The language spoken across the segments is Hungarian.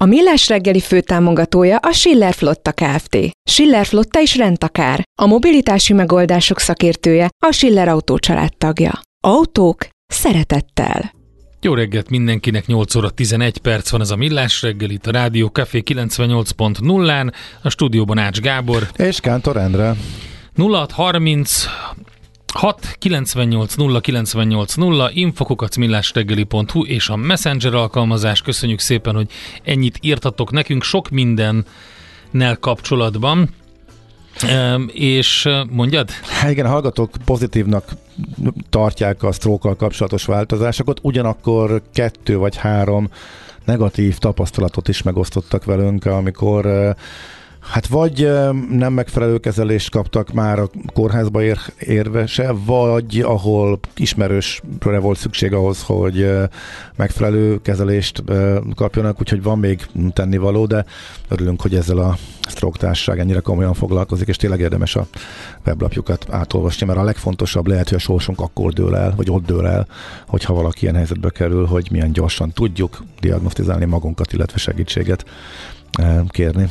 A Millás reggeli főtámogatója a Schiller Flotta Kft. Schiller Flotta is rendtakár. A mobilitási megoldások szakértője a Schiller Autó tagja. Autók szeretettel. Jó reggelt mindenkinek, 8 óra 11 perc van ez a Millás reggel, itt a Rádió Café 98.0-án, a stúdióban Ács Gábor. És Kántor Endre. 0630 6 98 0 98 0 infokukacmillásreggeli.hu és a Messenger alkalmazás. Köszönjük szépen, hogy ennyit írtatok nekünk sok mindennel kapcsolatban. Um, és mondjad? Hát igen, a hallgatók pozitívnak tartják a stroke kapcsolatos változásokat, ugyanakkor kettő vagy három negatív tapasztalatot is megosztottak velünk, amikor uh, Hát vagy nem megfelelő kezelést kaptak már a kórházba ér, érve se, vagy ahol ismerősre volt szükség ahhoz, hogy megfelelő kezelést kapjanak, úgyhogy van még tennivaló, de örülünk, hogy ezzel a stroke társaság ennyire komolyan foglalkozik, és tényleg érdemes a weblapjukat átolvasni, mert a legfontosabb lehet, hogy a sorsunk akkor dől el, vagy ott dől el, hogyha valaki ilyen helyzetbe kerül, hogy milyen gyorsan tudjuk diagnosztizálni magunkat, illetve segítséget kérni.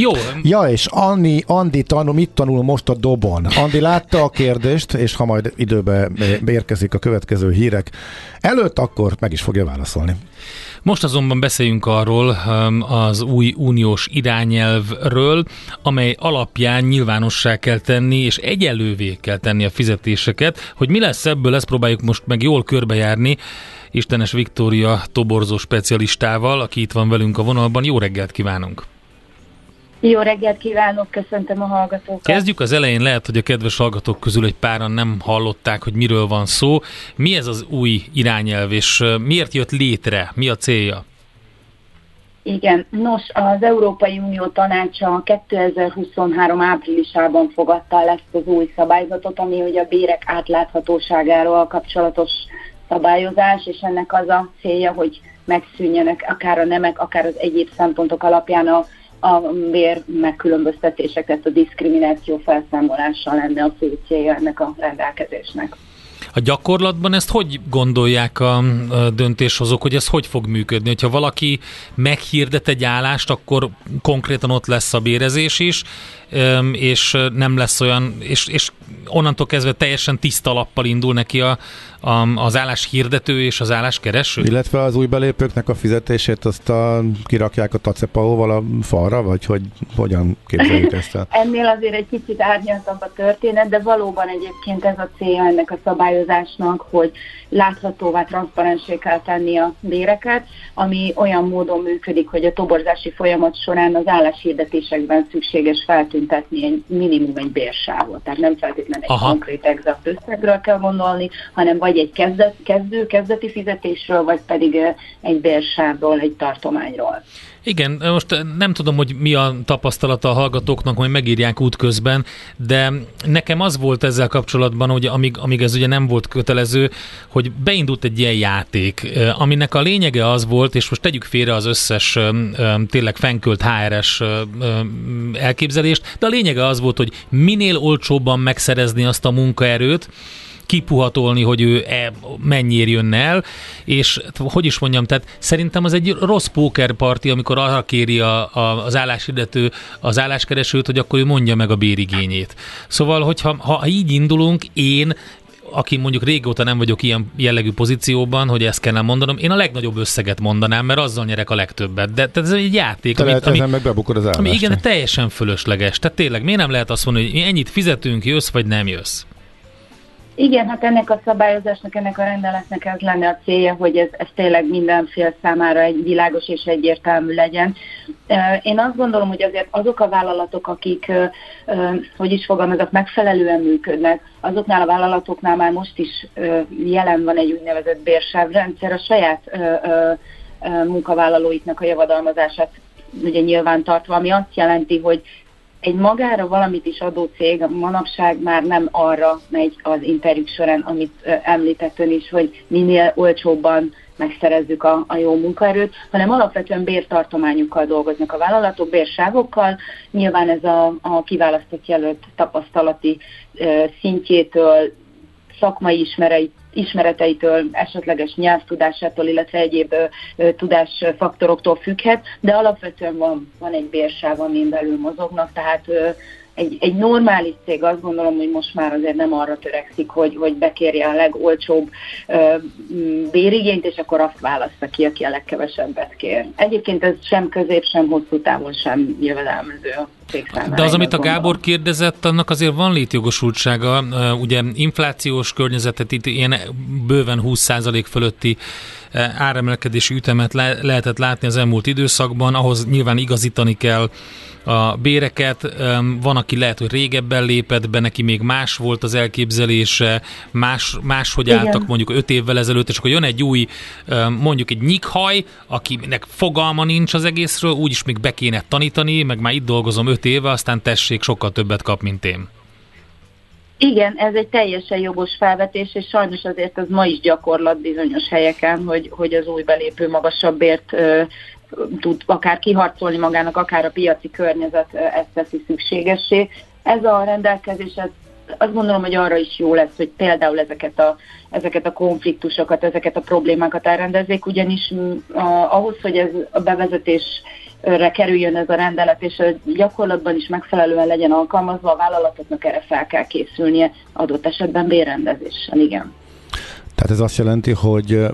Jó. Ja, és Anni, Andi tanul, mit tanul most a dobon? Andi látta a kérdést, és ha majd időbe érkezik a következő hírek előtt, akkor meg is fogja válaszolni. Most azonban beszéljünk arról um, az új uniós irányelvről, amely alapján nyilvánossá kell tenni, és egyelővé kell tenni a fizetéseket. Hogy mi lesz ebből, ezt próbáljuk most meg jól körbejárni. Istenes Viktória toborzó specialistával, aki itt van velünk a vonalban. Jó reggelt kívánunk! Jó reggelt kívánok, köszöntöm a hallgatókat. Kezdjük az elején, lehet, hogy a kedves hallgatók közül egy páran nem hallották, hogy miről van szó. Mi ez az új irányelv, és miért jött létre? Mi a célja? Igen, nos, az Európai Unió tanácsa 2023 áprilisában fogadta el ezt az új szabályzatot, ami ugye a bérek átláthatóságáról kapcsolatos szabályozás, és ennek az a célja, hogy megszűnjenek akár a nemek, akár az egyéb szempontok alapján a a bér megkülönböztetéseket, a diszkrimináció felszámolása lenne a fő célja ennek a rendelkezésnek. A gyakorlatban ezt hogy gondolják a döntéshozók, hogy ez hogy fog működni? Hogyha valaki meghirdet egy állást, akkor konkrétan ott lesz a bérezés is, és nem lesz olyan, és, és onnantól kezdve teljesen tiszta lappal indul neki a, a, az állás hirdető és az állás kereső? Illetve az új belépőknek a fizetését azt a, kirakják a tacepaóval a falra, vagy hogy hogyan képzeljük ezt el? Ennél azért egy kicsit árnyaltabb a történet, de valóban egyébként ez a célja ennek a szabályozásnak, hogy láthatóvá, transzparensé kell tenni a béreket, ami olyan módon működik, hogy a toborzási folyamat során az álláshirdetésekben szükséges feltüntetni egy minimum egy bérsávot. Tehát nem feltétlenül egy Aha. konkrét exakt összegről kell gondolni, hanem vagy egy kezdet, kezdő, kezdeti fizetésről, vagy pedig egy bérsávról, egy tartományról. Igen, most nem tudom, hogy mi a tapasztalata a hallgatóknak, majd megírják útközben, de nekem az volt ezzel kapcsolatban, hogy amíg, amíg ez ugye nem volt kötelező, hogy beindult egy ilyen játék, aminek a lényege az volt, és most tegyük félre az összes tényleg fenkölt HRS elképzelést, de a lényege az volt, hogy minél olcsóbban megszerezni azt a munkaerőt, kipuhatolni, hogy ő e, mennyiért jönne el, és hogy is mondjam, tehát szerintem az egy rossz pókerparti, amikor arra kéri a, a, az állásidető az álláskeresőt, hogy akkor ő mondja meg a bérigényét. Szóval, hogyha ha így indulunk, én aki mondjuk régóta nem vagyok ilyen jellegű pozícióban, hogy ezt kellene mondanom, én a legnagyobb összeget mondanám, mert azzal nyerek a legtöbbet. De tehát ez egy játék, Te amit, ami, meg az ami igen, teljesen fölösleges. Tehát tényleg, miért nem lehet azt mondani, hogy ennyit fizetünk, jössz vagy nem jössz? Igen, hát ennek a szabályozásnak, ennek a rendeletnek ez lenne a célja, hogy ez, ez tényleg mindenfél számára egy világos és egyértelmű legyen. Én azt gondolom, hogy azért azok a vállalatok, akik, hogy is fogalmazok, megfelelően működnek, azoknál a vállalatoknál már most is jelen van egy úgynevezett bérsávrendszer, a saját munkavállalóiknak a javadalmazását ugye nyilván tartva, ami azt jelenti, hogy egy magára valamit is adó cég manapság már nem arra megy az interjúk során, amit említett ön is, hogy minél olcsóbban megszerezzük a, a jó munkaerőt, hanem alapvetően bértartományukkal dolgoznak a vállalatok, bérságokkal. Nyilván ez a, a kiválasztott jelölt tapasztalati ö, szintjétől, szakmai ismereit, ismereteitől, esetleges nyelvtudásától, illetve egyéb tudásfaktoroktól függhet, de alapvetően van, van egy bérsáv, amin belül mozognak, tehát egy, egy normális cég azt gondolom, hogy most már azért nem arra törekszik, hogy, hogy bekérje a legolcsóbb ö, bérigényt, és akkor azt választa ki, aki a legkevesebbet kér. Egyébként ez sem közép, sem hosszú távon sem jövedelmező a de az, amit a Gábor kérdezett, annak azért van létjogosultsága. Ugye inflációs környezetet itt ilyen bőven 20% fölötti áremelkedési ütemet le- lehetett látni az elmúlt időszakban, ahhoz nyilván igazítani kell a béreket. Van, aki lehet, hogy régebben lépett be, neki még más volt az elképzelése, más, máshogy Igen. álltak mondjuk öt évvel ezelőtt, és akkor jön egy új, mondjuk egy nyikhaj, akinek fogalma nincs az egészről, úgyis még be kéne tanítani, meg már itt dolgozom öt éve, aztán tessék, sokkal többet kap, mint én. Igen, ez egy teljesen jogos felvetés, és sajnos azért az ma is gyakorlat bizonyos helyeken, hogy, hogy az új belépő magasabbért tud akár kiharcolni magának, akár a piaci környezet ezt teszi szükségessé. Ez a rendelkezés, ez azt gondolom, hogy arra is jó lesz, hogy például ezeket a, ezeket a konfliktusokat, ezeket a problémákat elrendezzék, ugyanis a, ahhoz, hogy ez a bevezetésre kerüljön ez a rendelet, és gyakorlatban is megfelelően legyen alkalmazva, a vállalatoknak erre fel kell készülnie adott esetben bérrendezéssel, igen. Tehát ez azt jelenti, hogy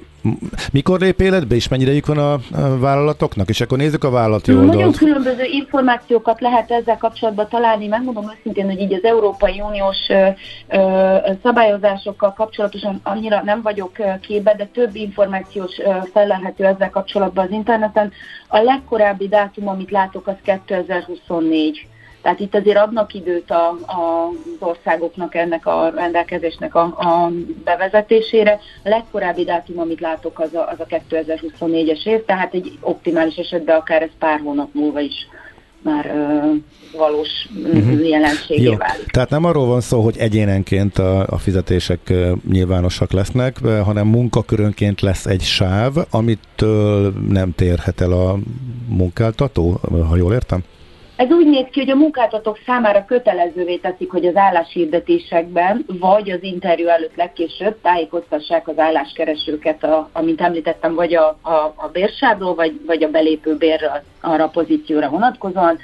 mikor lép életbe, és mennyire van a vállalatoknak? És akkor nézzük a vállalati oldalt. Nagyon különböző információkat lehet ezzel kapcsolatban találni. Megmondom őszintén, hogy így az Európai Uniós szabályozásokkal kapcsolatosan annyira nem vagyok képbe, de több információs felelhető ezzel kapcsolatban az interneten. A legkorábbi dátum, amit látok, az 2024. Tehát itt azért adnak időt a, a, az országoknak ennek a rendelkezésnek a, a bevezetésére. A legkorábbi dátum, amit látok, az a, az a 2024-es év, tehát egy optimális esetben akár ez pár hónap múlva is már ö, valós uh-huh. jelenségé Jó. válik. Tehát nem arról van szó, hogy egyénenként a, a fizetések nyilvánosak lesznek, hanem munkakörönként lesz egy sáv, amitől nem térhet el a munkáltató, ha jól értem? Ez úgy néz ki, hogy a munkáltatók számára kötelezővé teszik, hogy az álláshirdetésekben, vagy az interjú előtt legkésőbb tájékoztassák az álláskeresőket, a, amint említettem, vagy a, a, a bérsávról, vagy, vagy a belépő bérről arra a pozícióra vonatkozóan.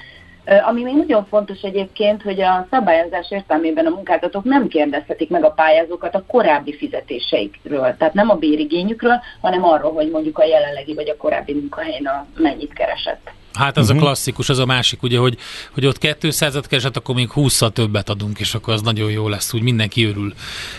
Ami még nagyon fontos egyébként, hogy a szabályozás értelmében a munkáltatók nem kérdezhetik meg a pályázókat a korábbi fizetéseikről. Tehát nem a bérigényükről, hanem arról, hogy mondjuk a jelenlegi vagy a korábbi munkahelyen a mennyit keresett. Hát ez uh-huh. a mhm. klasszikus, az a másik, ugye, hogy, hogy ott 200-at keresett, akkor még 20 többet adunk, és akkor az nagyon jó lesz, úgy mindenki örül.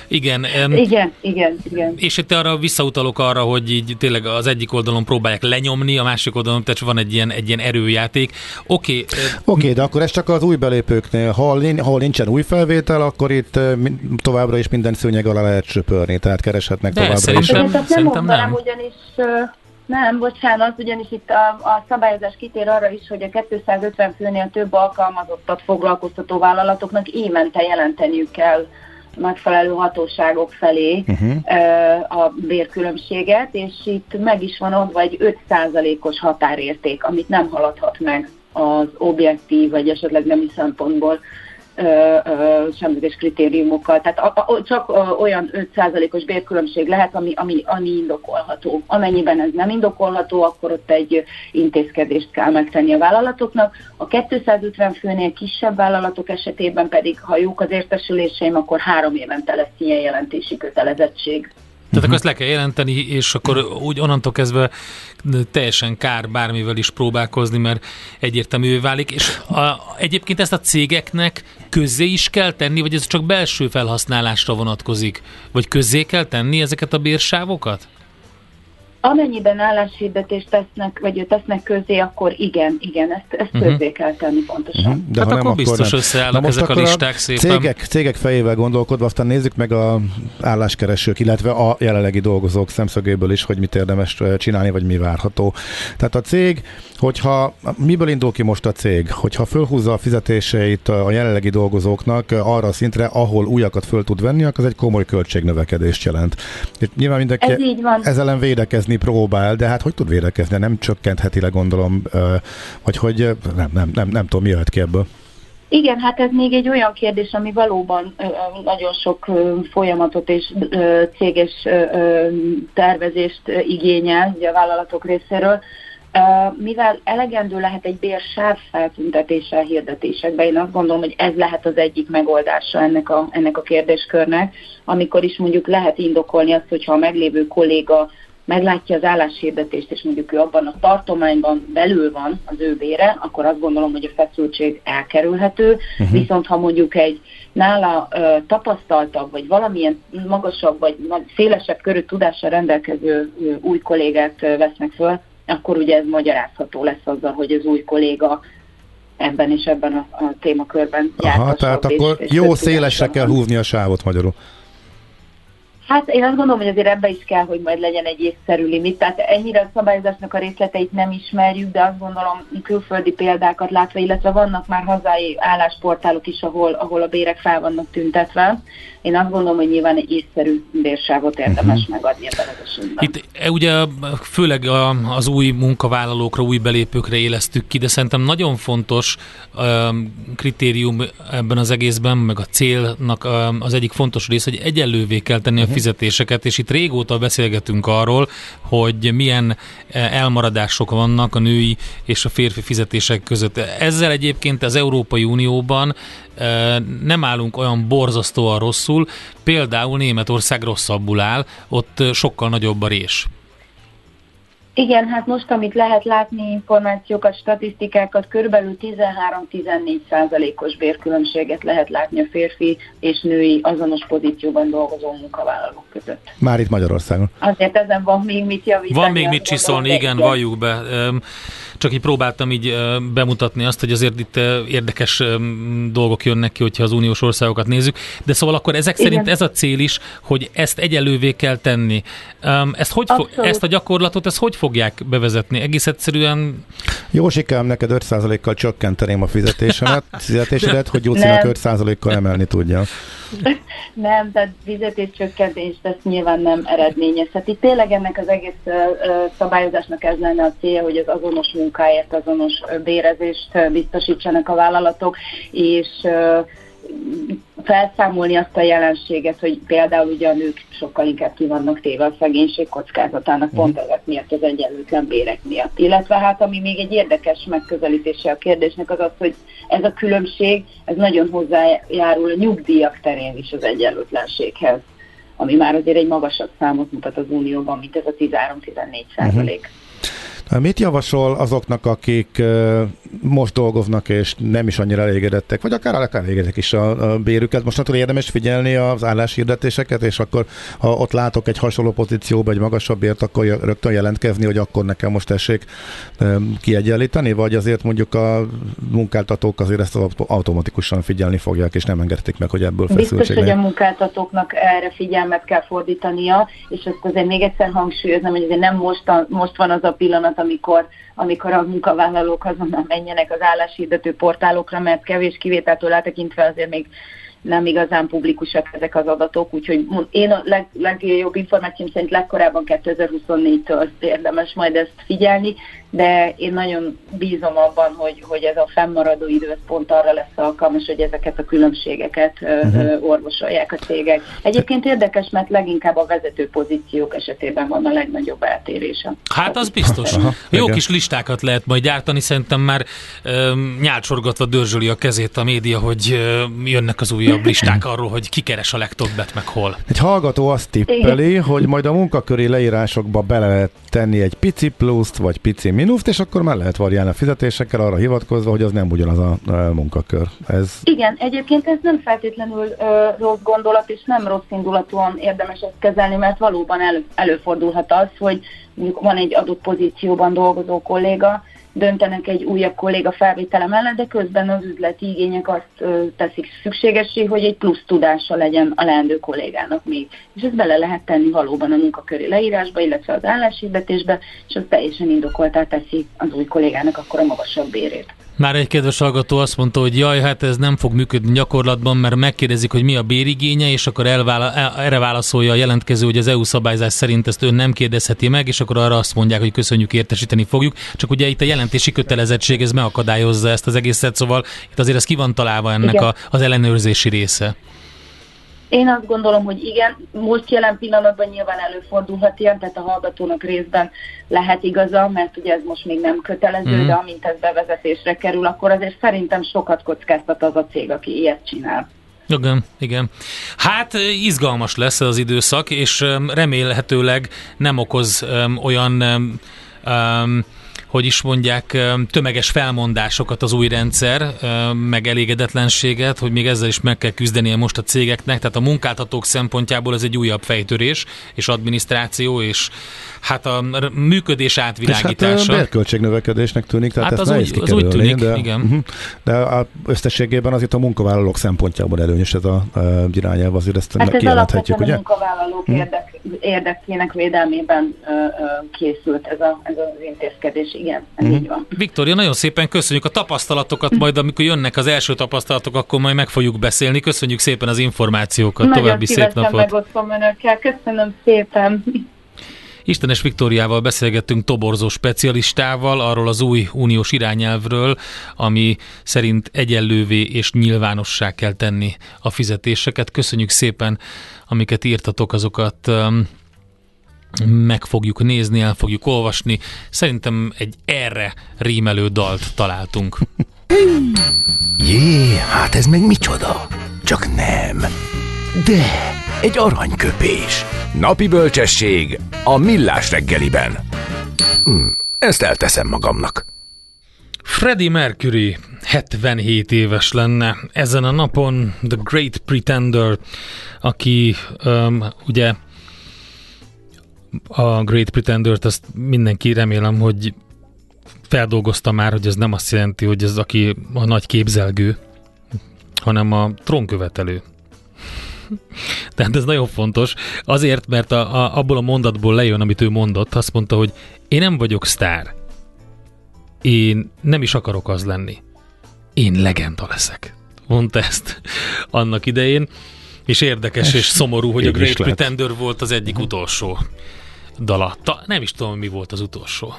Igen. Um, igen, igen, igen. És itt arra visszautalok arra, hogy így tényleg az egyik oldalon próbálják lenyomni, a másik oldalon, tehát van egy ilyen, egy ilyen erőjáték. Oké. Okay, Oké, okay, de akkor ez csak az új belépőknél. Ha, ha nincsen új felvétel, akkor itt továbbra is minden szőnyeg alá lehet söpörni, tehát kereshetnek de továbbra szerintem, is. Szerintem nem, nem. ugyanis nem, bocsánat, ugyanis itt a, a szabályozás kitér arra is, hogy a 250 főnél több alkalmazottat foglalkoztató vállalatoknak évente jelenteniük kell megfelelő hatóságok felé uh-huh. a bérkülönbséget, és itt meg is van adva egy 5%-os határérték, amit nem haladhat meg az objektív vagy esetleg nemi szempontból semleges kritériumokkal. Tehát a, a, csak a, olyan 5%-os bérkülönbség lehet, ami, ami, ami indokolható. Amennyiben ez nem indokolható, akkor ott egy intézkedést kell megtenni a vállalatoknak. A 250 főnél kisebb vállalatok esetében pedig, ha jók az értesüléseim, akkor három évente lesz ilyen jelentési kötelezettség. Tehát uh-huh. azt le kell jelenteni, és akkor úgy onnantól kezdve teljesen kár bármivel is próbálkozni, mert egyértelművé válik. És a, egyébként ezt a cégeknek közzé is kell tenni, vagy ez csak belső felhasználásra vonatkozik? Vagy közzé kell tenni ezeket a bérsávokat? Amennyiben álláshirdetést tesznek, vagy tesznek közé, akkor igen, igen, ezt, ezt uh-huh. közé kell tenni pontosan. Uh-huh. De hát ha akkor nem, biztos akkor összeállnak ezek a listák a szépen. Cégek, cégek fejével gondolkodva, aztán nézzük meg a álláskeresők, illetve a jelenlegi dolgozók szemszögéből is, hogy mit érdemes csinálni, vagy mi várható. Tehát a cég, hogyha, miből indul ki most a cég? Hogyha fölhúzza a fizetéseit a jelenlegi dolgozóknak arra a szintre, ahol újakat föl tud venni, akkor ez egy komoly költségnövekedést jelent. És nyilván mindenki ez így van. ezzel ellen védekezni próbál, de hát hogy tud védekezni? Nem csökkentheti le gondolom, vagy hogy nem, nem, nem, nem tudom, mi jöhet ki ebből. Igen, hát ez még egy olyan kérdés, ami valóban nagyon sok folyamatot és céges tervezést igényel a vállalatok részéről. Mivel elegendő lehet egy bérsáv feltüntetése a hirdetésekben, én azt gondolom, hogy ez lehet az egyik megoldása ennek a, ennek a kérdéskörnek, amikor is mondjuk lehet indokolni azt, hogyha a meglévő kolléga meglátja az álláshirdetést, és mondjuk ő abban a tartományban belül van az ő bére, akkor azt gondolom, hogy a feszültség elkerülhető, uh-huh. viszont ha mondjuk egy nála ö, tapasztaltabb, vagy valamilyen magasabb, vagy szélesebb körű tudással rendelkező ö, új kollégát ö, vesznek föl, akkor ugye ez magyarázható lesz azzal, hogy az új kolléga ebben és ebben a, a témakörben Aha, tehát és, akkor és jó szélesre kell húzni a sávot magyarul. Hát én azt gondolom, hogy azért ebbe is kell, hogy majd legyen egy észszerű limit. Tehát ennyire a szabályozásnak a részleteit nem ismerjük, de azt gondolom külföldi példákat látva, illetve vannak már hazai állásportálok is, ahol, ahol a bérek fel vannak tüntetve. Én azt gondolom, hogy nyilván egy észszerű bérsávot érdemes uh-huh. megadni ebben az esetben. Itt e, ugye főleg az új munkavállalókra, új belépőkre élesztük ki, de szerintem nagyon fontos um, kritérium ebben az egészben, meg a célnak um, az egyik fontos rész, hogy egyenlővé kell tenni uh-huh. a fizetéseket, és itt régóta beszélgetünk arról, hogy milyen elmaradások vannak a női és a férfi fizetések között. Ezzel egyébként az Európai Unióban nem állunk olyan borzasztóan rosszul, például Németország rosszabbul áll, ott sokkal nagyobb a rés. Igen, hát most, amit lehet látni, információkat, statisztikákat, körülbelül 13-14 százalékos bérkülönbséget lehet látni a férfi és női azonos pozícióban dolgozó munkavállalók között. Már itt Magyarországon. Azért ezen van még mit javítani. Van még mit csiszolni, igen, valljuk be. Csak így próbáltam így bemutatni azt, hogy azért itt érdekes dolgok jönnek ki, hogyha az uniós országokat nézzük. De szóval akkor ezek Igen. szerint ez a cél is, hogy ezt egyelővé kell tenni. Ezt, hogy fo- ezt a gyakorlatot, ezt hogy fogják bevezetni? Egész egyszerűen... Jósikám, neked 5%-kal csökkenteném a fizetésemet, fizetésedet, hogy Jócinak 5%-kal emelni tudja. nem, tehát fizetéscsökkentést ezt nyilván nem eredményezheti. Tényleg ennek az egész uh, szabályozásnak ez lenne a célja, hogy az azonos munkáért azonos bérezést biztosítsanak a vállalatok, és uh, felszámolni azt a jelenséget, hogy például ugye a nők sokkal inkább ki vannak téve a szegénység kockázatának pont mhm. ezek miatt, az egyenlőtlen bérek miatt. Illetve hát ami még egy érdekes megközelítése a kérdésnek az az, hogy ez a különbség, ez nagyon hozzájárul a nyugdíjak terén is az egyenlőtlenséghez ami már azért egy magasabb számot mutat az Unióban, mint ez a 13-14 százalék. Uh-huh. Mit javasol azoknak, akik most dolgoznak, és nem is annyira elégedettek, vagy akár elégedettek is a, bérüket? Most akkor érdemes figyelni az álláshirdetéseket, és akkor ha ott látok egy hasonló pozícióba, egy magasabb bért, akkor rögtön jelentkezni, hogy akkor nekem most tessék kiegyenlíteni, vagy azért mondjuk a munkáltatók azért ezt automatikusan figyelni fogják, és nem engedték meg, hogy ebből feszültség Biztos, hogy a munkáltatóknak erre figyelmet kell fordítania, és ezt azért még egyszer hangsúlyozom, hogy azért nem most, a, most van az a pillanat, amikor, amikor a munkavállalók azonnal menjenek az álláshirdető portálokra, mert kevés kivételtől eltekintve azért még nem igazán publikusak ezek az adatok, úgyhogy én a leg, legjobb információm szerint legkorábban 2024-től érdemes majd ezt figyelni, de én nagyon bízom abban, hogy, hogy ez a fennmaradó idő pont arra lesz alkalmas, hogy ezeket a különbségeket uh-huh. orvosolják a cégek. Egyébként érdekes, mert leginkább a vezető pozíciók esetében van a legnagyobb eltérése. Hát az biztos. Aha, Jó igen. kis listákat lehet majd gyártani, szerintem már um, nyálcsorgatva dörzsöli a kezét a média, hogy um, jönnek az újabb listák arról, hogy ki keres a legtöbbet, meg hol. Egy hallgató azt tippeli, igen. hogy majd a munkaköri leírásokba bele lehet tenni egy pici pluszt, vagy pici minuszt, és akkor már lehet variálni a fizetésekkel arra hivatkozva, hogy az nem ugyanaz a, munkakör. Ez... Igen, egyébként ez nem feltétlenül ö, rossz gondolat, és nem rossz indulatúan érdemes ezt kezelni, mert valóban elő, előfordulhat az, hogy mondjuk van egy adott pozícióban dolgozó kolléga, döntenek egy újabb kolléga felvétele mellett, de közben az üzleti igények azt teszik szükségessé, hogy egy plusz tudása legyen a leendő kollégának még. És ezt bele lehet tenni valóban a munkaköri leírásba, illetve az álláshirdetésbe, és az teljesen indokoltá teszi az új kollégának akkor a magasabb bérét. Már egy kedves hallgató azt mondta, hogy jaj, hát ez nem fog működni gyakorlatban, mert megkérdezik, hogy mi a bérigénye, és akkor elvála, erre válaszolja a jelentkező, hogy az EU szabályzás szerint ezt ön nem kérdezheti meg, és akkor arra azt mondják, hogy köszönjük, értesíteni fogjuk. Csak ugye itt a jelentési kötelezettség, ez megakadályozza ezt az egészet, szóval itt azért ez ki van találva ennek a, az ellenőrzési része. Én azt gondolom, hogy igen, most jelen pillanatban nyilván előfordulhat ilyen, tehát a hallgatónak részben lehet igaza, mert ugye ez most még nem kötelező, mm. de amint ez bevezetésre kerül, akkor azért szerintem sokat kockáztat az a cég, aki ilyet csinál. Igen, igen. Hát izgalmas lesz az időszak, és remélhetőleg nem okoz olyan um, hogy is mondják, tömeges felmondásokat az új rendszer, meg elégedetlenséget, hogy még ezzel is meg kell küzdenie most a cégeknek, tehát a munkáltatók szempontjából ez egy újabb fejtörés, és adminisztráció, és hát a működés átvilágítása. És hát bérköltségnövekedésnek tűnik, tehát hát ezt az nehéz úgy, az úgy tűnik, de, igen. Uh-huh, de összességében azért a munkavállalók szempontjából előnyös ez a, a irányelv, azért ezt hát ez alapvetően ugye? a munkavállalók hmm. érdek, érdekének védelmében ö, ö, készült ez, a, ez az intézkedés, igen, ez hmm. így van. Viktória, nagyon szépen köszönjük a tapasztalatokat, majd amikor jönnek az első tapasztalatok, akkor majd meg fogjuk beszélni. Köszönjük szépen az információkat, nagyon további szép napot. megosztom önökkel, köszönöm szépen. Istenes Viktóriával beszélgettünk toborzó specialistával, arról az új uniós irányelvről, ami szerint egyenlővé és nyilvánossá kell tenni a fizetéseket. Köszönjük szépen, amiket írtatok, azokat um, meg fogjuk nézni, el fogjuk olvasni. Szerintem egy erre rímelő dalt találtunk. Jé, hát ez meg micsoda? Csak nem. De, egy aranyköpés. Napi bölcsesség a millás reggeliben. Hm, ezt elteszem magamnak. Freddie Mercury 77 éves lenne ezen a napon, The Great Pretender, aki um, ugye a Great Pretender-t azt mindenki remélem, hogy feldolgozta már, hogy ez nem azt jelenti, hogy ez aki a nagy képzelgő, hanem a trónkövetelő. Tehát ez nagyon fontos. Azért, mert a, a, abból a mondatból lejön, amit ő mondott, azt mondta, hogy én nem vagyok sztár. Én nem is akarok az lenni. Én legenda leszek. Mondta ezt annak idején. És érdekes és szomorú, hogy a Great Pretender volt az egyik utolsó dala. Ta, nem is tudom, mi volt az utolsó.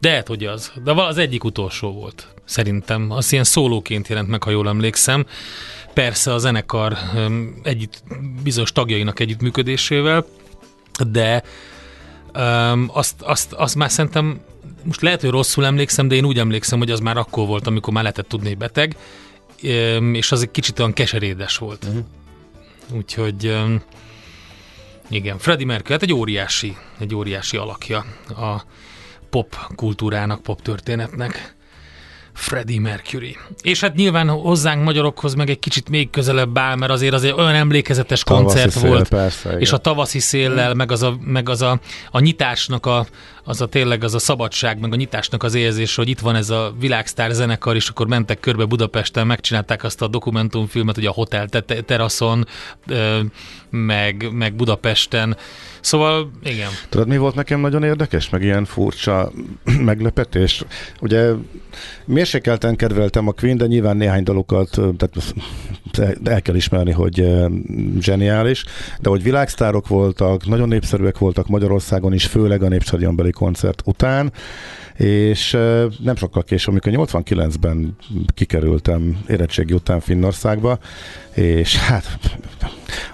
De hát, hogy az. De az egyik utolsó volt, szerintem. Az ilyen szólóként jelent meg, ha jól emlékszem persze a zenekar együtt, bizonyos tagjainak együttműködésével, de um, azt, azt, azt már szerintem, most lehet, hogy rosszul emlékszem, de én úgy emlékszem, hogy az már akkor volt, amikor már lehetett tudni, hogy beteg, és az egy kicsit olyan keserédes volt. Uh-huh. Úgyhogy um, igen, Freddie Mercury, hát egy óriási, egy óriási alakja a pop kultúrának, pop történetnek. Freddie Mercury. És hát nyilván hozzánk magyarokhoz meg egy kicsit még közelebb áll, mert azért azért olyan emlékezetes tavaszi koncert szél, volt, persze, és a tavaszi széllel, meg az a, meg az a, a nyitásnak a, az a tényleg az a szabadság, meg a nyitásnak az érzés, hogy itt van ez a világsztár zenekar, és akkor mentek körbe Budapesten, megcsinálták azt a dokumentumfilmet, hogy a hotel teraszon, meg, meg Budapesten. Szóval, igen. Tudod, mi volt nekem nagyon érdekes, meg ilyen furcsa meglepetés? Ugye mérsékelten kedveltem a Queen, de nyilván néhány dalokat, tehát el kell ismerni, hogy zseniális, de hogy világsztárok voltak, nagyon népszerűek voltak Magyarországon is, főleg a népstadionbeli koncert után, és nem sokkal később, amikor 89-ben kikerültem érettségi után Finnországba, és hát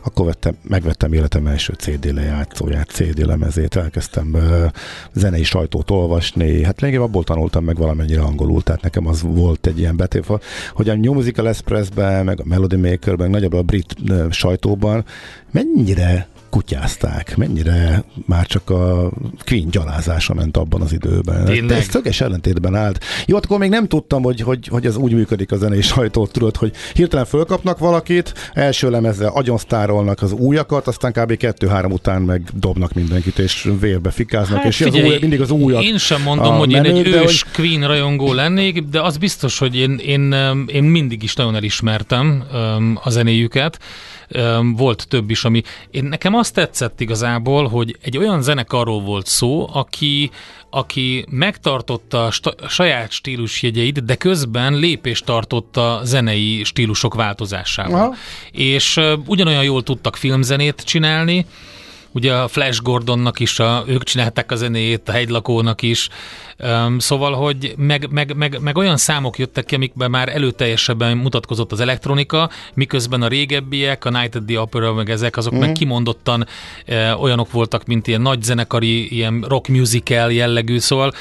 akkor vettem, megvettem életem első CD lejátszóját, CD lemezét, elkezdtem uh, zenei sajtót olvasni, hát lényegében abból tanultam meg valamennyire angolul, tehát nekem az volt egy ilyen betév, hogy a New Musical Express-ben, meg a Melody Maker-ben, nagyobb a brit uh, sajtóban mennyire kutyázták, mennyire már csak a Queen gyalázása ment abban az időben. Tényleg? De ez tökéletes ellentétben állt. Jó, hát akkor még nem tudtam, hogy, hogy, hogy ez úgy működik a zenei sajtó, tudod, hogy hirtelen fölkapnak valakit, első lemezzel agyon sztárolnak az újakat, aztán kb. kettő-három után meg dobnak mindenkit, és vérbe fikáznak, Hát és figyelj, az új, mindig az újak. Én sem mondom, hogy én menők, egy ős Queen rajongó lennék, de az biztos, hogy én, én, én mindig is nagyon elismertem um, a zenéjüket. Um, volt több is, ami... Én, nekem azt tetszett igazából, hogy egy olyan zenekarról volt szó, aki, aki megtartotta a sta- saját stílusjegyeit, de közben lépést tartott a zenei stílusok változásával. Aha. És uh, ugyanolyan jól tudtak filmzenét csinálni, Ugye a Flash Gordonnak is, a, ők csinálták a zenéjét, a hegylakónak is, um, szóval, hogy meg, meg, meg, meg olyan számok jöttek ki, amikben már előteljesebben mutatkozott az elektronika, miközben a régebbiek, a Night at the Opera, meg ezek, azok mm. meg kimondottan uh, olyanok voltak, mint ilyen nagy zenekari, ilyen rock musical jellegű, szóval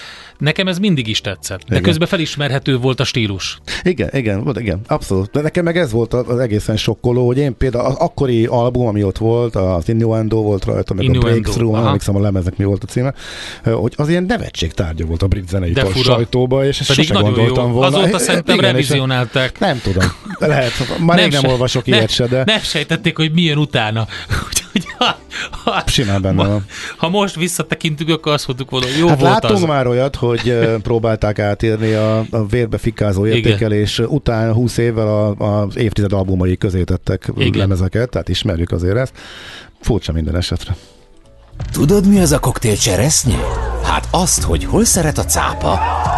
nekem ez mindig is tetszett. De Igen. közben felismerhető volt a stílus. Igen, igen, igen, abszolút. De nekem meg ez volt az egészen sokkoló, hogy én például az akkori album, ami ott volt, az Innuendo volt rajta, meg Innuendo, a Breakthrough, emlékszem a lemeznek mi volt a címe, hogy az ilyen nevetség tárgya volt a brit zenei De fura. sajtóba, és ezt Pedig sose gondoltam jó. volna. Azóta szerintem Igen, revizionálták. Nem tudom, lehet, már rég nem se- olvasok ne- ilyet se, de Nem sejtették, hogy milyen utána. Ha, ha, simán benne ma- van. ha most visszatekintünk, akkor azt mondtuk volna, hogy jó Hát volt láttunk az. már olyat, hogy próbálták átírni a, a vérbe fikázó Igen. értékelés után 20 évvel a, az évtized albumai közé tettek Igen. lemezeket, tehát ismerjük azért ezt. Furcsa minden esetre. Tudod, mi az a koktél cseresznye? Hát azt, hogy hol szeret a cápa,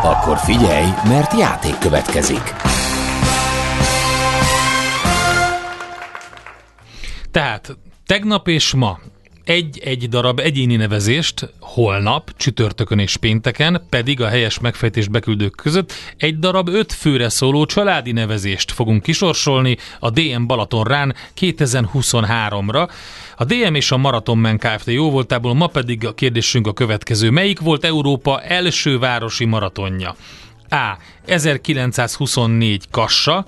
akkor figyelj, mert játék következik. Tehát tegnap és ma egy-egy darab egyéni nevezést holnap, csütörtökön és pénteken, pedig a helyes megfejtés beküldők között egy darab öt főre szóló családi nevezést fogunk kisorsolni a DM Balatonrán 2023-ra. A DM és a Marathonman Kft. jó ma pedig a kérdésünk a következő. Melyik volt Európa első városi maratonja? A. 1924 Kassa,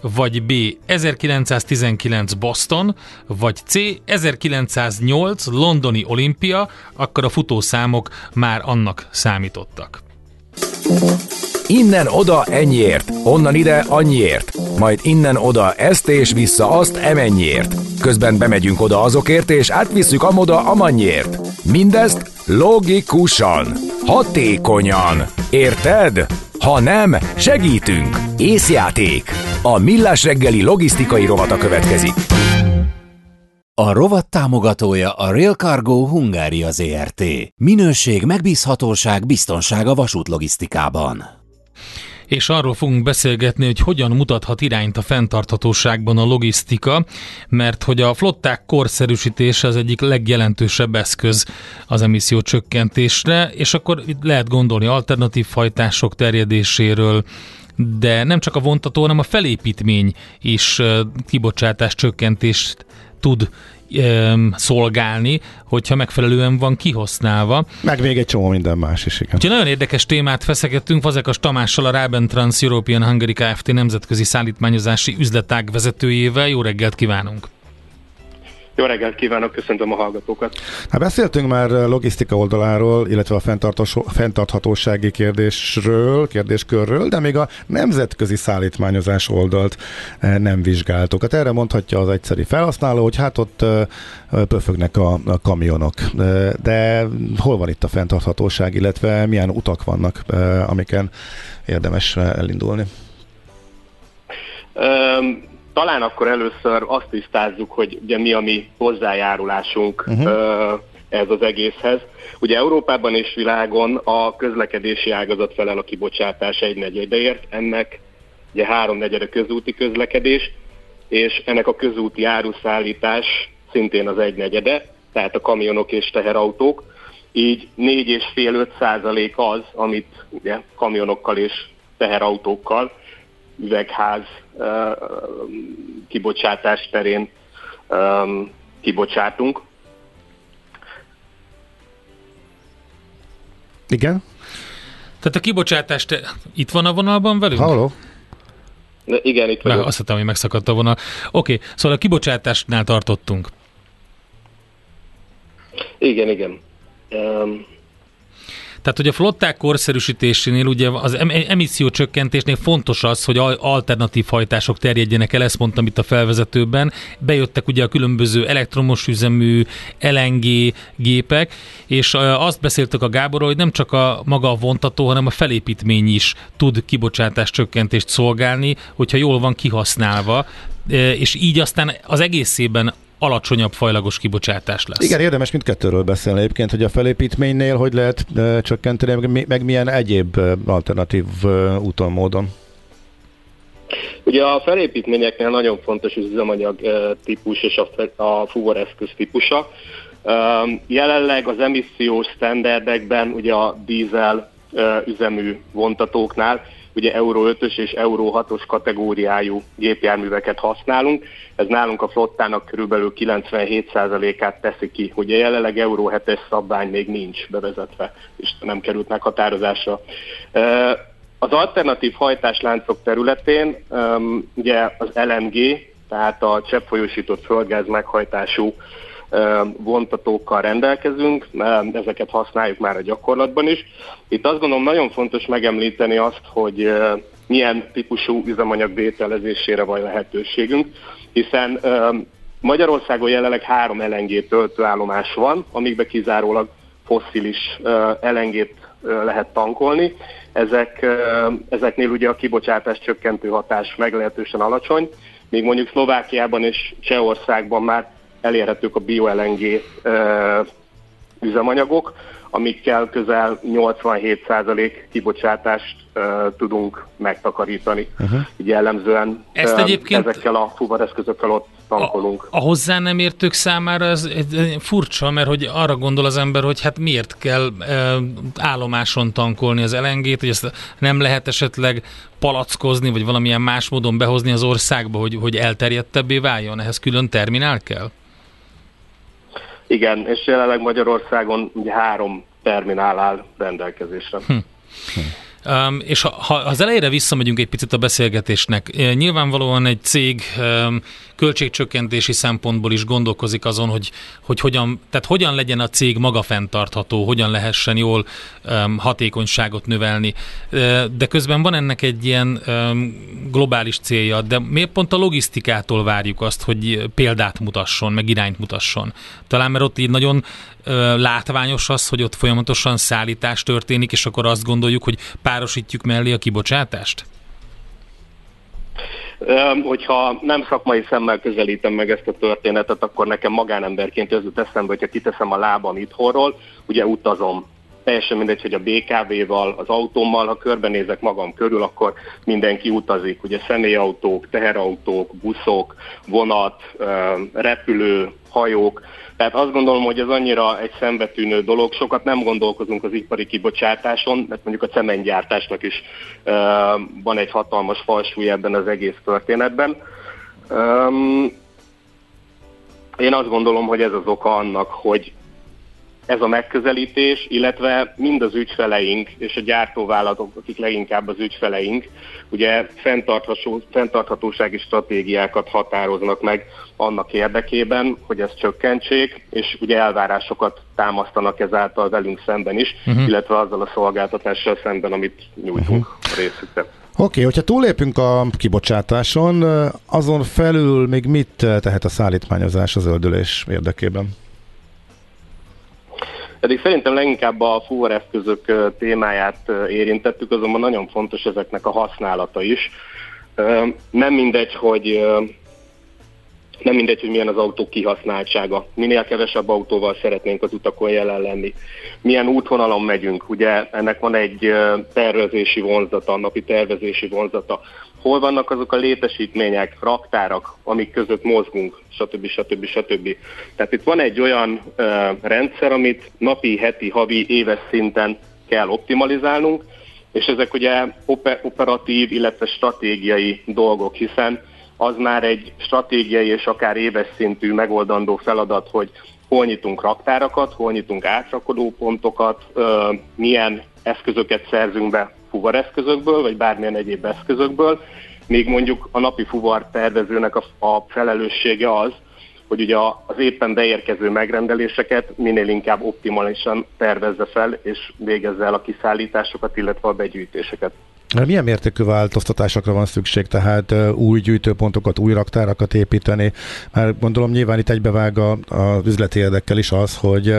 vagy B. 1919 Boston, vagy C. 1908 Londoni olimpia, akkor a futószámok már annak számítottak. Innen oda ennyiért, onnan ide annyiért, majd innen oda ezt és vissza azt emennyiért. Közben bemegyünk oda azokért és átvisszük amoda amannyiért. Mindezt logikusan, hatékonyan. Érted? Ha nem, segítünk. Észjáték. A Millás reggeli logisztikai rovata következik. A rovat támogatója a Real Cargo Hungária ZRT. Minőség, megbízhatóság, biztonság a vasútlogisztikában. És arról fogunk beszélgetni, hogy hogyan mutathat irányt a fenntarthatóságban a logisztika, mert hogy a flották korszerűsítése az egyik legjelentősebb eszköz az emisszió csökkentésre, és akkor itt lehet gondolni alternatív fajtások terjedéséről, de nem csak a vontató, hanem a felépítmény is kibocsátás csökkentést tud öm, szolgálni, hogyha megfelelően van kihasználva. Meg még egy csomó minden más is, igen. Úgyhogy nagyon érdekes témát feszegettünk Fazekas Tamással, a Raben Trans European Hungary Kft. nemzetközi szállítmányozási üzletág vezetőjével. Jó reggelt kívánunk! Jó reggelt kívánok, köszöntöm a hallgatókat. Hát beszéltünk már logisztika oldaláról, illetve a fenntarthatósági kérdésről, kérdéskörről, de még a nemzetközi szállítmányozás oldalt eh, nem vizsgáltuk. Hát erre mondhatja az egyszeri felhasználó, hogy hát ott eh, pöfögnek a, a kamionok. Eh, De hol van itt a fenntarthatóság, illetve milyen utak vannak, amiken érdemes elindulni? Üm, talán akkor először azt tisztázzuk, hogy ugye mi a mi hozzájárulásunk uh-huh. ez az egészhez. Ugye Európában és világon a közlekedési ágazat felel a kibocsátás egy negyedeért, ennek ugye három negyede közúti közlekedés, és ennek a közúti áruszállítás szintén az egy negyede, tehát a kamionok és teherautók. Így 4,5-5 százalék az, amit ugye, kamionokkal és teherautókkal üvegház kibocsátás terén kibocsátunk. Igen? Tehát a kibocsátás te... itt van a vonalban velünk? Halló? De igen, itt Meg, vagyok. azt hittem, hogy megszakadt a vonal. Oké, okay, a kibocsátásnál tartottunk. 4,5-5 százalék az, amit ugye, kamionok és teherautókkal üvegház kibocsátás terén kibocsátunk. Itt van a vonal. Oké, szóval a kibocsátásnál tartottunk. Igen, igen. Um, tehát, hogy a flották korszerűsítésénél, ugye az emisszió csökkentésnél fontos az, hogy alternatív hajtások terjedjenek el, ezt mondtam itt a felvezetőben. Bejöttek ugye a különböző elektromos üzemű LNG gépek, és azt beszéltek a Gábor, hogy nem csak a maga a vontató, hanem a felépítmény is tud kibocsátás csökkentést szolgálni, hogyha jól van kihasználva és így aztán az egészében alacsonyabb fajlagos kibocsátás lesz. Igen, érdemes mindkettőről beszélni egyébként, hogy a felépítménynél hogy lehet e, csökkenteni, meg, meg milyen egyéb alternatív e, úton, módon. Ugye a felépítményeknél nagyon fontos az üzemanyag e, típus és a, a fuvareszköz típusa. E, jelenleg az emissziós standardekben ugye a dízel e, üzemű vontatóknál ugye Euro 5-ös és Euro 6-os kategóriájú gépjárműveket használunk. Ez nálunk a flottának körülbelül 97%-át teszi ki. Ugye jelenleg Euro 7-es szabvány még nincs bevezetve, és nem került meghatározásra. Az alternatív hajtásláncok területén ugye az LNG, tehát a cseppfolyósított földgáz meghajtású vontatókkal rendelkezünk, ezeket használjuk már a gyakorlatban is. Itt azt gondolom nagyon fontos megemlíteni azt, hogy milyen típusú üzemanyag vételezésére van lehetőségünk, hiszen Magyarországon jelenleg három LNG töltőállomás van, amikbe kizárólag fosszilis LNG-t lehet tankolni. Ezek, ezeknél ugye a kibocsátás csökkentő hatás meglehetősen alacsony, míg mondjuk Szlovákiában és Csehországban már elérhetők a BioLNG üzemanyagok, amikkel közel 87% kibocsátást uh, tudunk megtakarítani. Uh-huh. Így jellemzően Ezt egyébként ezekkel a fuvareszközökkel ott tankolunk. A, a hozzá nem értők számára ez, ez furcsa, mert hogy arra gondol az ember, hogy hát miért kell e, állomáson tankolni az LNG-t, hogy ezt nem lehet esetleg palackozni, vagy valamilyen más módon behozni az országba, hogy, hogy elterjedtebbé váljon? Ehhez külön terminál kell? Igen, és jelenleg Magyarországon ugye három terminál áll rendelkezésre. Hm. Um, és ha, ha az elejére visszamegyünk egy picit a beszélgetésnek, nyilvánvalóan egy cég um, költségcsökkentési szempontból is gondolkozik azon, hogy, hogy hogyan, tehát hogyan legyen a cég maga fenntartható, hogyan lehessen jól um, hatékonyságot növelni. Uh, de közben van ennek egy ilyen um, globális célja, de miért pont a logisztikától várjuk azt, hogy példát mutasson, meg irányt mutasson? Talán mert ott így nagyon látványos az, hogy ott folyamatosan szállítás történik, és akkor azt gondoljuk, hogy párosítjuk mellé a kibocsátást? Hogyha nem szakmai szemmel közelítem meg ezt a történetet, akkor nekem magánemberként az jut eszembe, hogyha kiteszem a lábam itthonról, ugye utazom teljesen mindegy, hogy a BKV-val, az autómmal, ha körbenézek magam körül, akkor mindenki utazik. Ugye személyautók, teherautók, buszok, vonat, repülő, hajók, tehát azt gondolom, hogy ez annyira egy szembetűnő dolog, sokat nem gondolkozunk az ipari kibocsátáson, mert mondjuk a cementgyártásnak is uh, van egy hatalmas falsúly ebben az egész történetben. Um, én azt gondolom, hogy ez az oka annak, hogy ez a megközelítés, illetve mind az ügyfeleink és a gyártóvállalatok, akik leginkább az ügyfeleink, ugye fenntarthatósági stratégiákat határoznak meg annak érdekében, hogy ezt csökkentsék, és ugye elvárásokat támasztanak ezáltal velünk szemben is, uh-huh. illetve azzal a szolgáltatással szemben, amit nyújtunk uh-huh. a részükre. Oké, okay, hogyha túlépünk a kibocsátáson, azon felül még mit tehet a szállítmányozás az öldülés érdekében? Pedig szerintem leginkább a fuvareszközök témáját érintettük, azonban nagyon fontos ezeknek a használata is. Nem mindegy, hogy nem mindegy, hogy milyen az autó kihasználtsága. Minél kevesebb autóval szeretnénk az utakon jelen lenni. Milyen útvonalon megyünk. Ugye ennek van egy tervezési vonzata, napi tervezési vonzata hol vannak azok a létesítmények, raktárak, amik között mozgunk, stb. stb. stb. Tehát itt van egy olyan uh, rendszer, amit napi, heti, havi, éves szinten kell optimalizálnunk, és ezek ugye oper- operatív, illetve stratégiai dolgok, hiszen az már egy stratégiai és akár éves szintű megoldandó feladat, hogy hol nyitunk raktárakat, hol nyitunk átrakodó pontokat, milyen eszközöket szerzünk be fuvareszközökből, vagy bármilyen egyéb eszközökből, még mondjuk a napi fuvar tervezőnek a, a felelőssége az, hogy ugye az éppen beérkező megrendeléseket minél inkább optimálisan tervezze fel, és végezze el a kiszállításokat, illetve a begyűjtéseket. Milyen mértékű változtatásokra van szükség, tehát új gyűjtőpontokat, új raktárakat építeni? Mert gondolom nyilván itt egybevág az üzleti érdekkel is az, hogy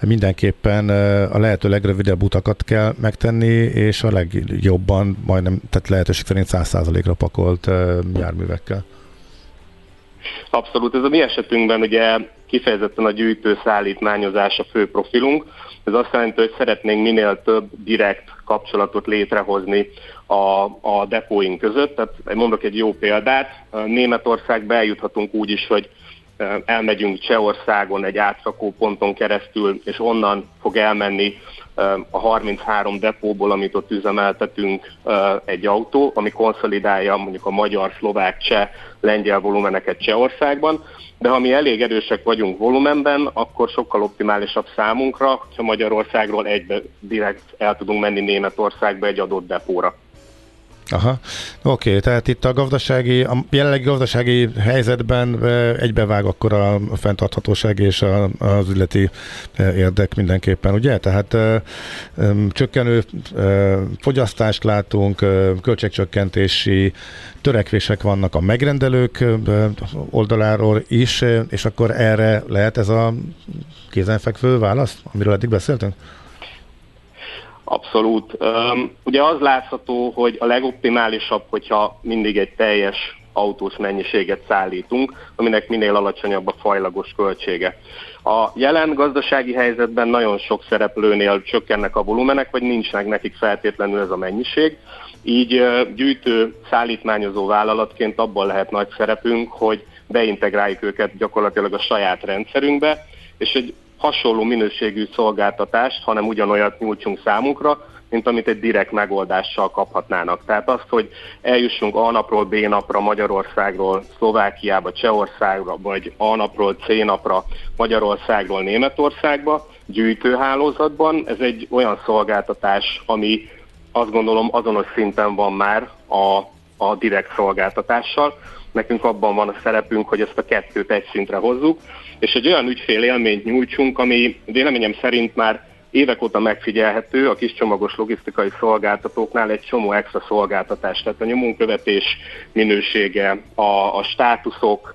mindenképpen a lehető legrövidebb utakat kell megtenni, és a legjobban, majdnem, tehát lehetőség szerint 100%-ra pakolt járművekkel. Abszolút, ez a mi esetünkben ugye kifejezetten a gyűjtő szállítmányozás a fő profilunk. Ez azt jelenti, hogy szeretnénk minél több direkt kapcsolatot létrehozni a, a depóink között. Tehát mondok egy jó példát, Németországba eljuthatunk úgy is, hogy elmegyünk Csehországon egy átrakó ponton keresztül, és onnan fog elmenni a 33 depóból, amit ott üzemeltetünk egy autó, ami konszolidálja mondjuk a magyar, szlovák, cseh, lengyel volumeneket Csehországban, de ha mi elég erősek vagyunk volumenben, akkor sokkal optimálisabb számunkra, ha Magyarországról egybe direkt el tudunk menni Németországba egy adott depóra. Aha, oké, okay, tehát itt a gazdasági, a jelenlegi gazdasági helyzetben egybevág akkor a fenntarthatóság és a, az üzleti érdek mindenképpen, ugye? Tehát csökkenő fogyasztást látunk, költségcsökkentési törekvések vannak a megrendelők oldaláról is, és akkor erre lehet ez a kézenfekvő válasz, amiről eddig beszéltünk? Abszolút. Ugye az látható, hogy a legoptimálisabb, hogyha mindig egy teljes autós mennyiséget szállítunk, aminek minél alacsonyabb a fajlagos költsége. A jelen gazdasági helyzetben nagyon sok szereplőnél csökkennek a volumenek, vagy nincsnek nekik feltétlenül ez a mennyiség. Így gyűjtő, szállítmányozó vállalatként abban lehet nagy szerepünk, hogy beintegráljuk őket gyakorlatilag a saját rendszerünkbe, és egy hasonló minőségű szolgáltatást, hanem ugyanolyat nyújtsunk számukra, mint amit egy direkt megoldással kaphatnának. Tehát azt, hogy eljussunk A napról B napra Magyarországról Szlovákiába, Csehországra, vagy A napról C napra Magyarországról Németországba gyűjtőhálózatban, ez egy olyan szolgáltatás, ami azt gondolom azonos szinten van már a, a direkt szolgáltatással. Nekünk abban van a szerepünk, hogy ezt a kettőt egy szintre hozzuk, és egy olyan ügyfél élményt nyújtsunk, ami véleményem szerint már évek óta megfigyelhető a kiscsomagos logisztikai szolgáltatóknál egy csomó extra szolgáltatás, tehát a nyomonkövetés minősége, a, a státuszok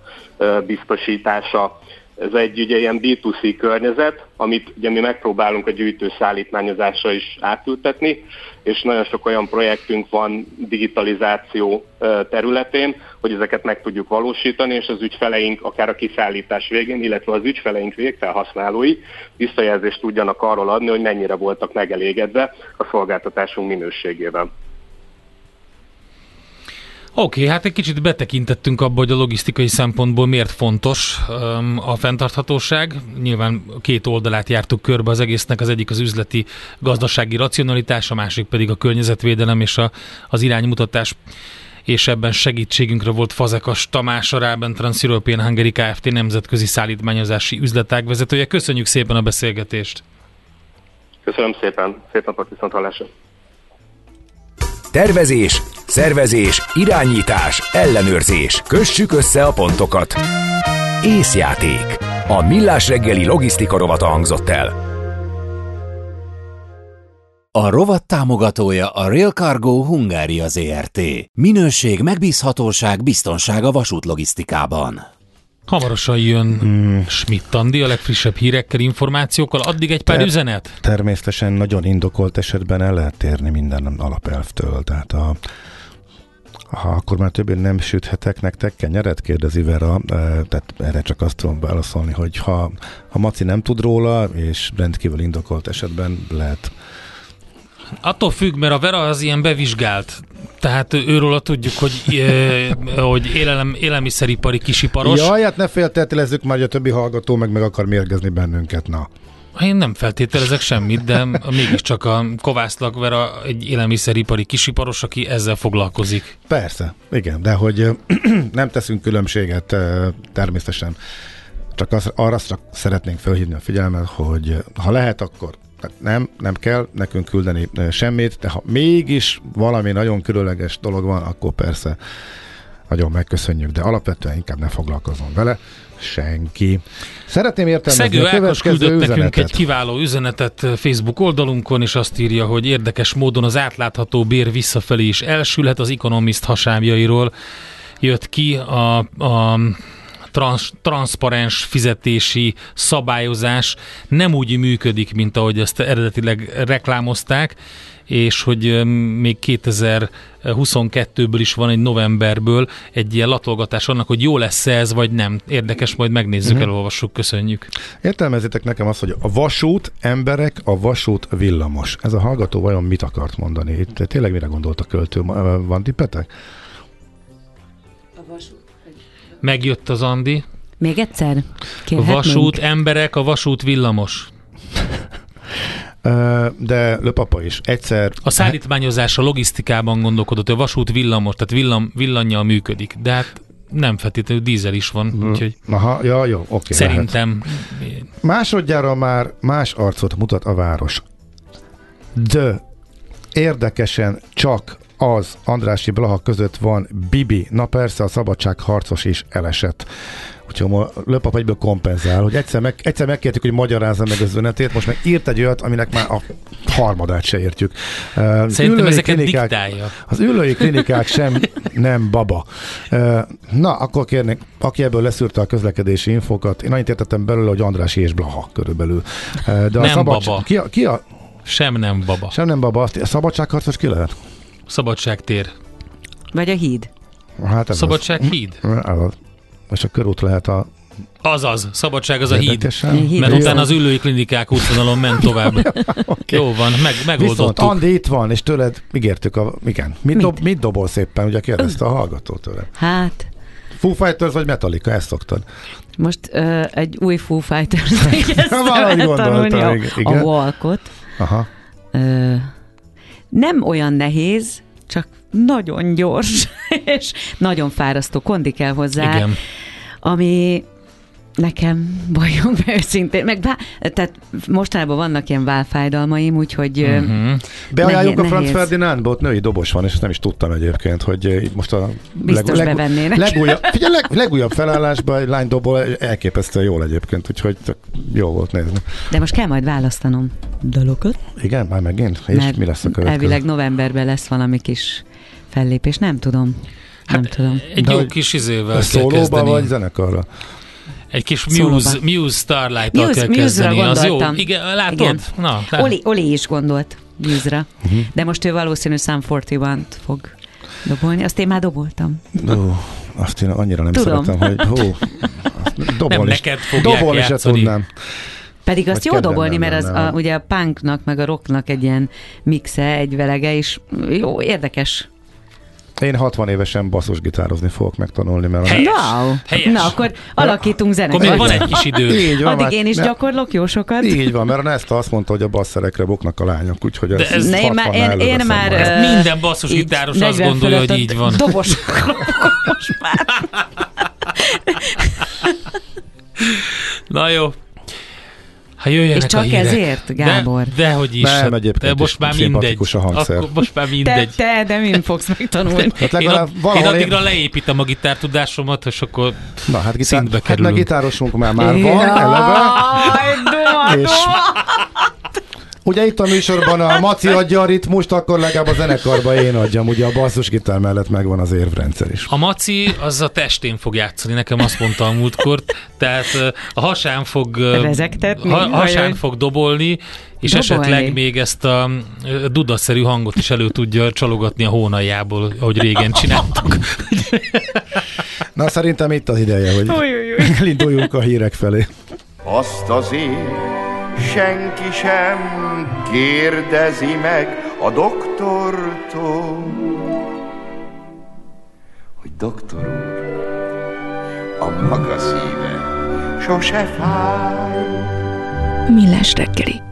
biztosítása, ez egy ugye ilyen B2C környezet, amit ugye mi megpróbálunk a gyűjtő szállítmányozásra is átültetni, és nagyon sok olyan projektünk van digitalizáció területén, hogy ezeket meg tudjuk valósítani, és az ügyfeleink akár a kiszállítás végén, illetve az ügyfeleink végfelhasználói visszajelzést tudjanak arról adni, hogy mennyire voltak megelégedve a szolgáltatásunk minőségével. Oké, okay, hát egy kicsit betekintettünk abba, hogy a logisztikai szempontból miért fontos um, a fenntarthatóság. Nyilván két oldalát jártuk körbe az egésznek, az egyik az üzleti gazdasági racionalitás, a másik pedig a környezetvédelem és a, az iránymutatás és ebben segítségünkre volt Fazekas Tamás, a Ráben Trans-European Hungary Kft. nemzetközi szállítmányozási üzletágvezetője. Köszönjük szépen a beszélgetést! Köszönöm szépen, szép napot viszont hallásra! Tervezés, szervezés, irányítás, ellenőrzés. Kössük össze a pontokat. Észjáték. A Millás reggeli logisztika rovata hangzott el. A rovat támogatója a Real Cargo Hungária ZRT. Minőség, megbízhatóság, biztonság a vasútlogisztikában. Hamarosan jön hmm. Schmidt Andi a legfrissebb hírekkel, információkkal, addig egy pár Ter- üzenet? Természetesen nagyon indokolt esetben el lehet térni minden alapelvtől, tehát a ha akkor már többé nem süthetek nektek kenyeret, kérdezi Vera, e, tehát erre csak azt tudom válaszolni, hogy ha, ha Maci nem tud róla, és rendkívül indokolt esetben lehet Attól függ, mert a Vera az ilyen bevizsgált. Tehát őről tudjuk, hogy, e, hogy élelem, élelmiszeripari kisiparos. Jaj, hát ne félteltelezzük már, hogy a többi hallgató meg meg akar mérgezni bennünket, na. Én nem feltételezek semmit, de mégiscsak a Kovászlak Vera egy élelmiszeripari kisiparos, aki ezzel foglalkozik. Persze, igen, de hogy nem teszünk különbséget természetesen. Csak az, arra csak szeretnénk felhívni a figyelmet, hogy ha lehet, akkor nem, nem kell nekünk küldeni semmit, de ha mégis valami nagyon különleges dolog van, akkor persze nagyon megköszönjük, de alapvetően inkább ne foglalkozom vele senki. Szeretném értelmezni Szegő a Ákos küldött üzenetet. nekünk egy kiváló üzenetet Facebook oldalunkon, és azt írja, hogy érdekes módon az átlátható bér visszafelé is elsülhet az Economist hasábjairól. Jött ki a, a trans, transzparens fizetési szabályozás nem úgy működik, mint ahogy ezt eredetileg reklámozták, és hogy még 2022-ből is van egy novemberből egy ilyen latolgatás annak, hogy jó lesz ez, vagy nem. Érdekes, majd megnézzük, uh-huh. elolvassuk, köszönjük. Értelmezitek nekem azt, hogy a vasút, emberek, a vasút villamos. Ez a hallgató vajon mit akart mondani? Itt tényleg mire gondolt a költő? Van tippetek? Megjött az Andi. Még egyszer? A Kérhetnénk? vasút, emberek, a vasút villamos. De löpapa is. Egyszer A szállítmányozás a logisztikában gondolkodott, hogy a vasút villamos, tehát villam, villannyal működik, de hát nem feltétlenül dízel is van, úgyhogy Aha, ja, jó, oké. lehet. szerintem Másodjára már más arcot mutat a város. De érdekesen csak az Andrási Blaha között van Bibi. Na persze a szabadságharcos is elesett. Úgyhogy ma Löpap egyből kompenzál, hogy egyszer, meg, egyszer megkértük, hogy magyarázza meg az üzenetét, most meg írt egy olyat, aminek már a harmadát se értjük. Uh, szerintem ezeket klinikák- diktálja. az ülői klinikák sem nem baba. Na, akkor kérnék, aki ebből leszűrte a közlekedési infokat, én annyit értettem belőle, hogy Andrási és Blaha körülbelül. De a Nem szabadság- baba. Ki a, ki a, Sem nem baba. sem nem baba, azt, a szabadságharcos ki lehet? Szabadságtér. Vagy a híd? Hát ez Szabadság híd? Az. Ez az. És a körút lehet a... Azaz, szabadság az a híd. Híd. Mert utána az ülői klinikák útvonalon ment tovább. Okay. Jó van, meg, Viszont megoldottuk. Andi itt van, és tőled ígértük a... Igen. Mit, Mit? Dob, mit dobol szépen? Ugye kérdezte a hallgató tőle. Hát, Foo Fighters vagy Metallica? Ezt szoktad. most ö, egy új Foo Fighters Valahogy gondoltam, a, igen. a walkot. Aha. Ö, nem olyan nehéz, csak nagyon gyors, és nagyon fárasztó, kondi kell hozzá, Igen. ami nekem bajom őszintén, meg vá- tehát mostanában vannak ilyen válfájdalmaim, úgyhogy uh-huh. Uh-huh. Beajánljuk a. Franz Ferdinandba, ott női dobos van, és ezt nem is tudtam egyébként, hogy eh, itt most a Biztos bevennének. legújabb, figyelj, leg, legújabb felállásban egy lány dobol elképesztően jól egyébként, úgyhogy tök jó volt nézni. de most kell majd választanom dalokat, Igen, már megint? És mert mi lesz a következő? elvileg novemberben lesz valami kis fellépés, nem tudom. Nem Hát, tudom. Egy De jó kis izével kell szólóba kezdeni. vagy zenekarra? Egy kis. Muse, Muse Starlight-tal Muse- kell Muse-ra kezdeni. Az jó. Igen, látod? Igen. Na, lát. Oli, Oli is gondolt Muse-ra, Mhm. de most ő valószínű Sam 41-t fog dobolni. Azt én már doboltam. Ó, azt én annyira nem Tudom. szeretem, hogy hó, dobolni Nem is, neked dobolni se tudnám. Pedig azt jó dobolni, mert az a, ugye a punknak meg a rocknak egy ilyen mixe, egy velege, és jó, érdekes. Én 60 évesen basszusgitározni fogok megtanulni, mert Helyes. Wow. Helyes. Na, akkor alakítunk Akkor még zenekart. van egy kis idő. Így van, Addig már- én is ne- gyakorlok jó sokat. Így van, mert Nesta azt mondta, hogy a basszerekre buknak a lányok, úgyhogy ez, ez- Ne, én már- 60-nál én- én már, ö, Minden basszusgitáros azt 40 gondolja, hogy így van. Dobos. most már. Na jó. Ha jöjjenek És csak a hírek. ezért, Gábor? De, dehogy is. Nem, hát, egyébként de most is már mindegy. a hangszer. Akkor most már Te, mindegy. te, de mind fogsz megtanulni. Hát Én, legalább ad, én addigra én... leépítem a gitártudásomat, és akkor Na, hát, gitár, szintbe hát kerülünk. meg gitárosunk már, már van, eleve. És ugye itt a műsorban a Maci adja a ritmust, akkor legalább a zenekarban én adjam, ugye a basszusgitár mellett megvan az érvrendszer is. A maci az a testén fog játszani, nekem azt mondta a múltkor, tehát a hasán fog, ha, hasán fog dobolni, és Dobolni? esetleg még ezt a dudaszerű hangot is elő tudja csalogatni a hónaljából, ahogy régen csináltuk. Na, szerintem itt az ideje, hogy új. elinduljunk a hírek felé. Azt azért senki sem kérdezi meg a doktortól, hogy doktor úr, a maga szíve sose fáj. Millás reggeli.